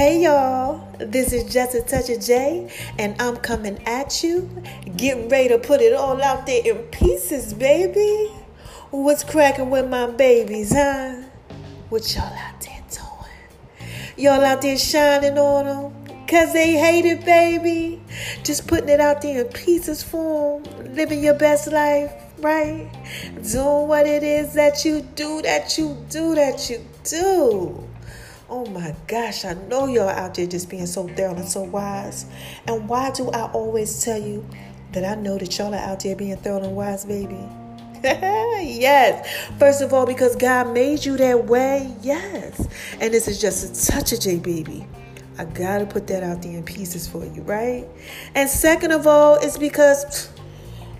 Hey y'all, this is Just a Touch of J, and I'm coming at you, getting ready to put it all out there in pieces, baby. What's cracking with my babies, huh? What y'all out there doing? Y'all out there shining on them? Cause they hate it, baby. Just putting it out there in pieces for them, living your best life, right? Doing what it is that you do, that you do, that you do. Oh my gosh, I know y'all out there just being so thorough and so wise. And why do I always tell you that I know that y'all are out there being thorough and wise, baby? yes. First of all, because God made you that way. Yes. And this is just a touch of J, baby. I gotta put that out there in pieces for you, right? And second of all, it's because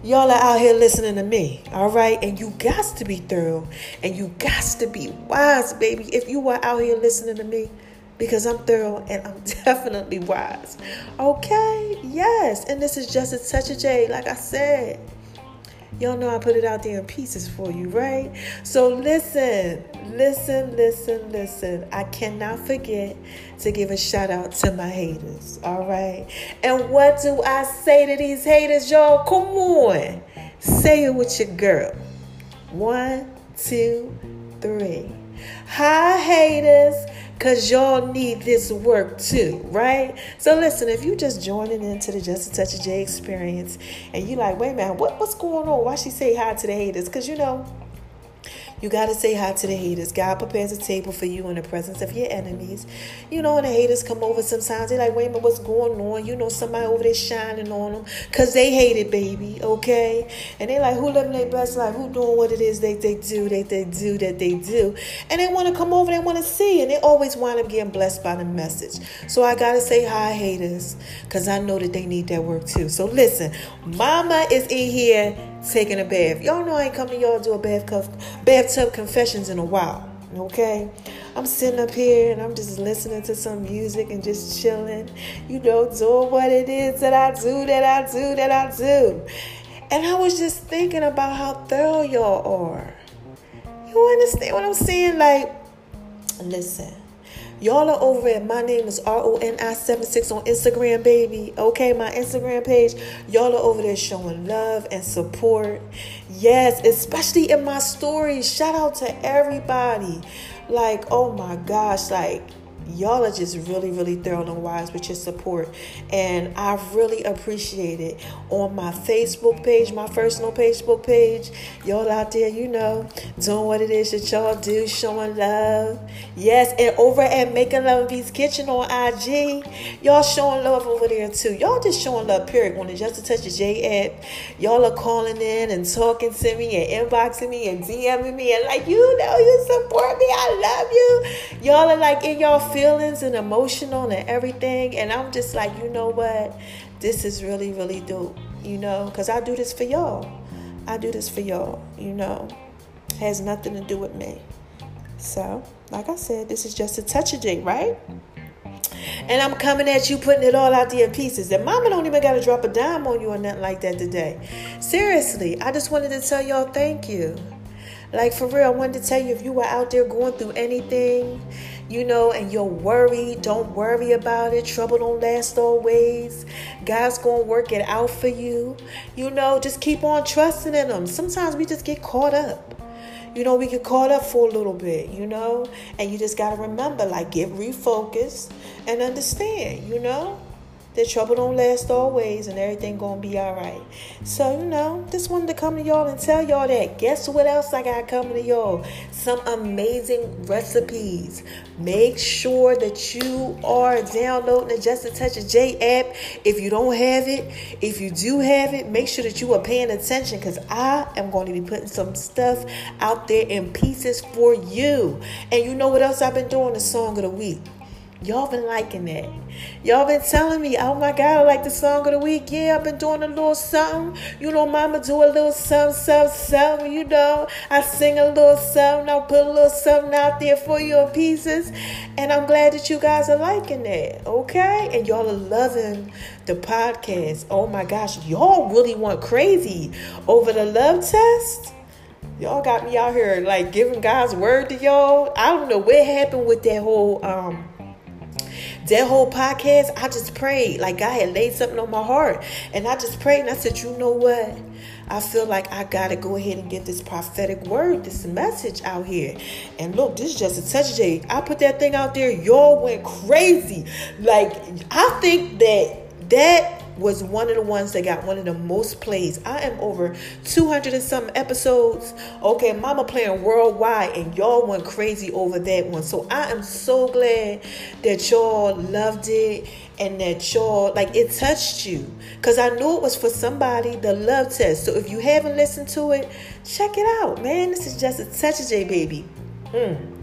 Y'all are out here listening to me, all right? And you got to be thorough and you got to be wise, baby, if you are out here listening to me because I'm thorough and I'm definitely wise. Okay? Yes. And this is just a touch of J, like I said. Y'all know I put it out there in pieces for you, right? So listen, listen, listen, listen. I cannot forget to give a shout out to my haters, all right? And what do I say to these haters, y'all? Come on. Say it with your girl. One, two, three. Hi, haters because y'all need this work too, right? So listen, if you just joining into the Just a Touch of J experience and you like, wait man, what, what's going on? Why she say hi to the haters? Because you know, you got to say hi to the haters. God prepares a table for you in the presence of your enemies. You know, and the haters come over sometimes. They're like, wait a minute, what's going on? You know, somebody over there shining on them because they hate it, baby, okay? And they're like, who living their best life? Who doing what it is they, they do, they, they do, that they do? And they want to come over, they want to see, and they always wind up getting blessed by the message. So I got to say hi, haters, because I know that they need that work too. So listen, mama is in here taking a bath. Y'all know I ain't coming to y'all do a bath cuff, bathtub confessions in a while. Okay, I'm sitting up here and I'm just listening to some music and just chilling, you know, doing what it is that I do, that I do, that I do. And I was just thinking about how thorough y'all are. You understand what I'm saying? Like, listen, Y'all are over at my name is R-O-N-I-76 on Instagram, baby. Okay, my Instagram page. Y'all are over there showing love and support. Yes, especially in my stories. Shout out to everybody. Like, oh my gosh, like y'all are just really, really thorough and wise with your support. And I really appreciate it. On my Facebook page, my personal Facebook page, y'all out there, you know, doing what it is that y'all do, showing love. Yes, and over at Making Love Beats Kitchen on IG, y'all showing love over there too. Y'all just showing love, period. On Just a Touch of J app, y'all are calling in and talking to me and inboxing me and DMing me and like, you know, you support me. I love you. Y'all are like in y'all feelings and emotional and everything. And I'm just like, you know what? This is really, really dope, you know, because I do this for y'all. I do this for y'all, you know. Has nothing to do with me. So, like I said, this is just a touch of J, right? And I'm coming at you, putting it all out there in pieces. And mama don't even got to drop a dime on you or nothing like that today. Seriously, I just wanted to tell y'all thank you. Like for real, I wanted to tell you if you were out there going through anything, you know, and you're worried, don't worry about it. Trouble don't last always. God's going to work it out for you. You know, just keep on trusting in Him. Sometimes we just get caught up. You know, we get caught up for a little bit, you know, and you just got to remember, like, get refocused and understand, you know that trouble don't last always and everything gonna be all right. So, you know, just wanted to come to y'all and tell y'all that. Guess what else I got coming to y'all? Some amazing recipes. Make sure that you are downloading the Just a Touch of J app. If you don't have it, if you do have it, make sure that you are paying attention because I am going to be putting some stuff out there in pieces for you. And you know what else I've been doing? The song of the week. Y'all been liking that. Y'all been telling me, oh my God, I like the song of the week. Yeah, I've been doing a little something. You know, mama do a little something, something, something. You know, I sing a little something. I'll put a little something out there for you in pieces. And I'm glad that you guys are liking that. Okay? And y'all are loving the podcast. Oh my gosh, y'all really went crazy over the love test. Y'all got me out here like giving God's word to y'all. I don't know what happened with that whole um that whole podcast, I just prayed. Like God had laid something on my heart. And I just prayed and I said, you know what? I feel like I gotta go ahead and get this prophetic word, this message out here. And look, this is just a touch day. I put that thing out there, y'all went crazy. Like, I think that that was one of the ones that got one of the most plays. I am over 200 and some episodes. Okay, Mama playing worldwide, and y'all went crazy over that one. So I am so glad that y'all loved it and that y'all like it touched you because I knew it was for somebody. The love test. So if you haven't listened to it, check it out, man. This is just a touch of J baby. Mm.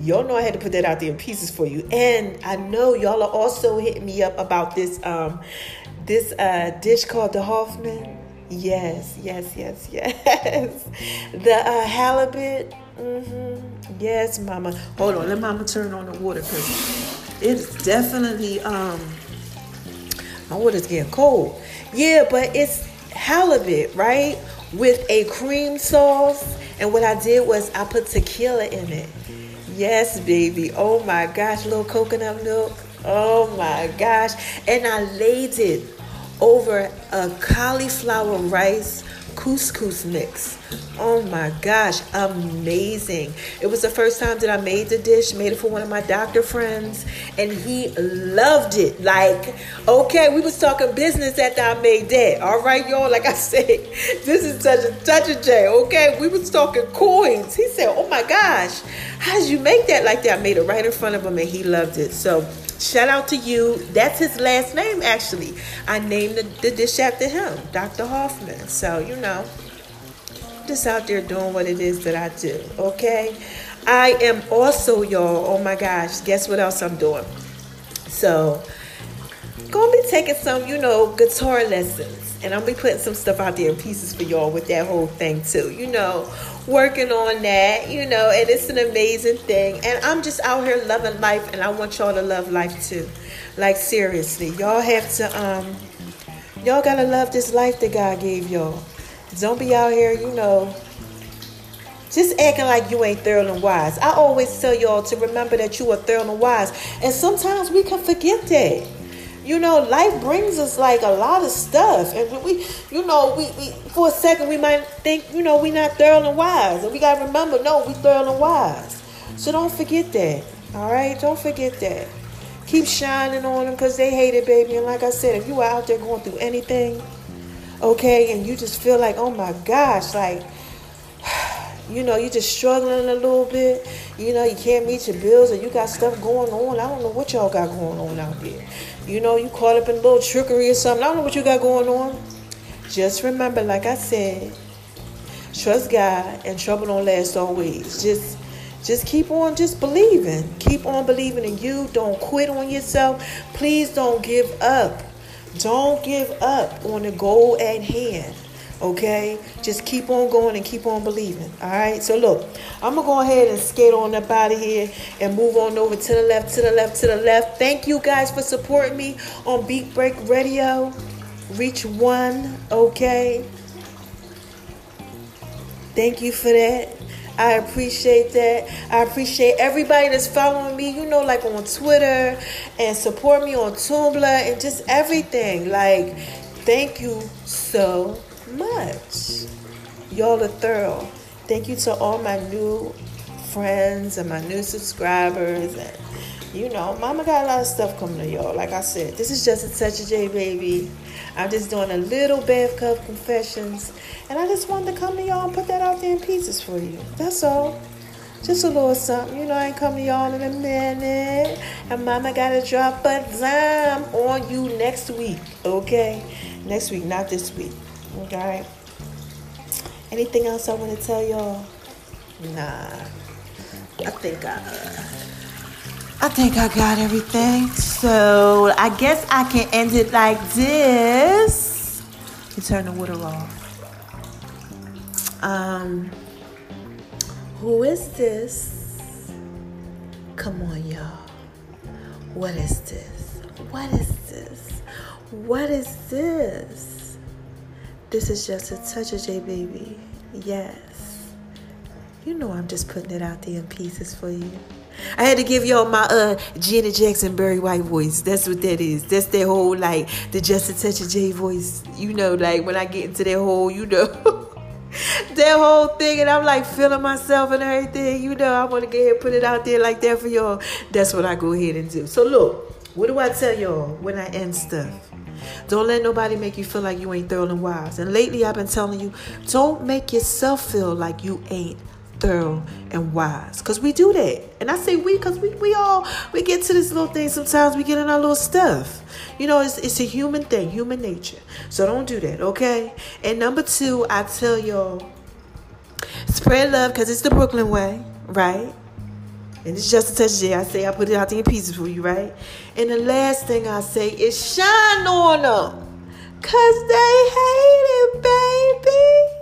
Y'all know I had to put that out there in pieces for you. And I know y'all are also hitting me up about this um this uh, dish called the Hoffman. Yes, yes, yes, yes. The uh, halibut. Mm-hmm. Yes, Mama. Hold on, let Mama turn on the water because it's definitely um my water's getting cold. Yeah, but it's halibut, right? With a cream sauce. And what I did was I put tequila in it. Yes, baby. Oh my gosh, little coconut milk. Oh my gosh. And I laid it over a cauliflower rice couscous mix. Oh my gosh, amazing. It was the first time that I made the dish, made it for one of my doctor friends, and he loved it. Like, okay, we was talking business after I made that. All right, y'all, like I said, this is such a touch of J, okay? We was talking coins. He said, oh my gosh, how did you make that like that? I made it right in front of him and he loved it. So Shout out to you. That's his last name, actually. I named the, the dish after him, Dr. Hoffman. So, you know, just out there doing what it is that I do, okay? I am also, y'all, oh my gosh, guess what else I'm doing? So, gonna be taking some, you know, guitar lessons. And I'm gonna be putting some stuff out there in pieces for y'all with that whole thing too. You know, working on that, you know, and it's an amazing thing. And I'm just out here loving life, and I want y'all to love life too. Like seriously, y'all have to um, y'all gotta love this life that God gave y'all. Don't be out here, you know, just acting like you ain't thorough and wise. I always tell y'all to remember that you are thorough and wise, and sometimes we can forget that. You know, life brings us like a lot of stuff, and we, you know, we, we for a second we might think, you know, we not thorough and wise, and we gotta remember, no, we thorough and wise. So don't forget that. All right, don't forget that. Keep shining on them because they hate it, baby. And like I said, if you are out there going through anything, okay, and you just feel like, oh my gosh, like you know, you're just struggling a little bit, you know, you can't meet your bills or you got stuff going on. I don't know what y'all got going on out there. You know, you caught up in a little trickery or something. I don't know what you got going on. Just remember, like I said, trust God and trouble don't last always. Just just keep on just believing. Keep on believing in you. Don't quit on yourself. Please don't give up. Don't give up on the goal at hand. Okay? Just keep on going and keep on believing. All right? So, look, I'm to go ahead and skate on up out of here and move on over to the left, to the left, to the left. Thank you guys for supporting me on Beat Break Radio. Reach one. Okay? Thank you for that. I appreciate that. I appreciate everybody that's following me, you know, like on Twitter and support me on Tumblr and just everything. Like, thank you so much. Y'all are thorough. Thank you to all my new friends and my new subscribers. And, you know, mama got a lot of stuff coming to y'all. Like I said, this is just a touch of J, baby. I'm just doing a little bathtub confessions. And I just wanted to come to y'all and put that out there in pieces for you. That's all. Just a little something. You know, I ain't come to y'all in a minute. And mama got to drop a dime on you next week. Okay? Next week, not this week. Okay. Anything else I want to tell y'all? Nah. I think I uh, I think I got everything. So I guess I can end it like this. You turn the water off. Um who is this? Come on, y'all. What is this? What is this? What is this? This is just a touch of J Baby. Yes. You know I'm just putting it out there in pieces for you. I had to give y'all my uh Janet Jackson Barry White voice. That's what that is. That's their whole like the Just a Touch of J voice. You know, like when I get into that whole, you know, that whole thing, and I'm like feeling myself and everything. You know, I want to get ahead and put it out there like that for y'all. That's what I go ahead and do. So look, what do I tell y'all when I end stuff? Don't let nobody make you feel like you ain't thorough and wise. And lately I've been telling you, don't make yourself feel like you ain't thorough and wise because we do that and i say we because we, we all we get to this little thing sometimes we get in our little stuff you know it's, it's a human thing human nature so don't do that okay and number two i tell y'all spread love because it's the brooklyn way right and it's just a touch J. I say I put it out there in pieces for you, right? And the last thing I say is shine on them. Cause they hate it, baby.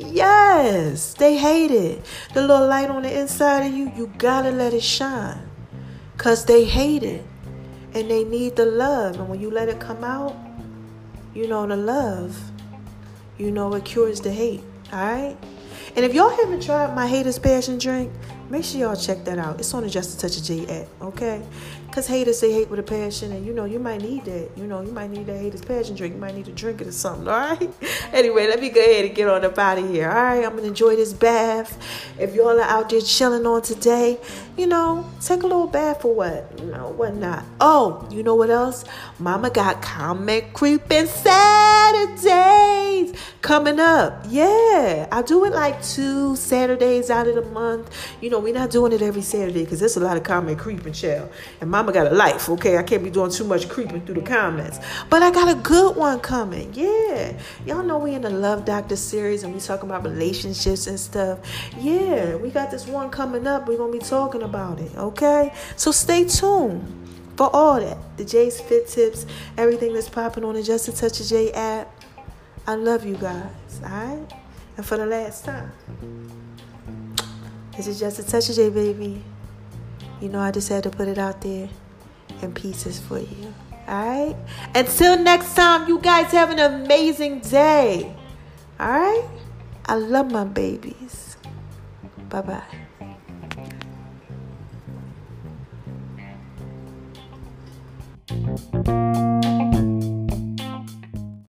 Yes, they hate it. The little light on the inside of you, you gotta let it shine. Because they hate it. And they need the love. And when you let it come out, you know the love. You know it cures the hate. Alright? And if y'all haven't tried my haters passion drink, make sure y'all check that out. It's on the Just a Touch of J app, okay? Because haters say hate with a passion, and you know, you might need that. You know, you might need that haters passion drink. You might need to drink it or something, all right? anyway, let me go ahead and get on up out of here, all right? I'm going to enjoy this bath. If y'all are out there chilling on today, you know, take a little bath for what? You know, what not? Oh, you know what else? Mama got Comic Creeping Saturdays coming up. Yeah, I do it like two Saturdays out of the month. You know, we're not doing it every Saturday because there's a lot of comment creeping, child. And mama got a life, okay? I can't be doing too much creeping through the comments. But I got a good one coming. Yeah. Y'all know we in the Love Doctor series and we talking about relationships and stuff. Yeah, we got this one coming up. We're going to be talking about it, okay? So stay tuned for all that. The J's Fit Tips, everything that's popping on the Just a Touch of J app. I love you guys, all right? And for the last time, this is Just a Touch of J, baby. You know, I just had to put it out there in pieces for you. All right? Until next time, you guys have an amazing day. All right? I love my babies. Bye bye.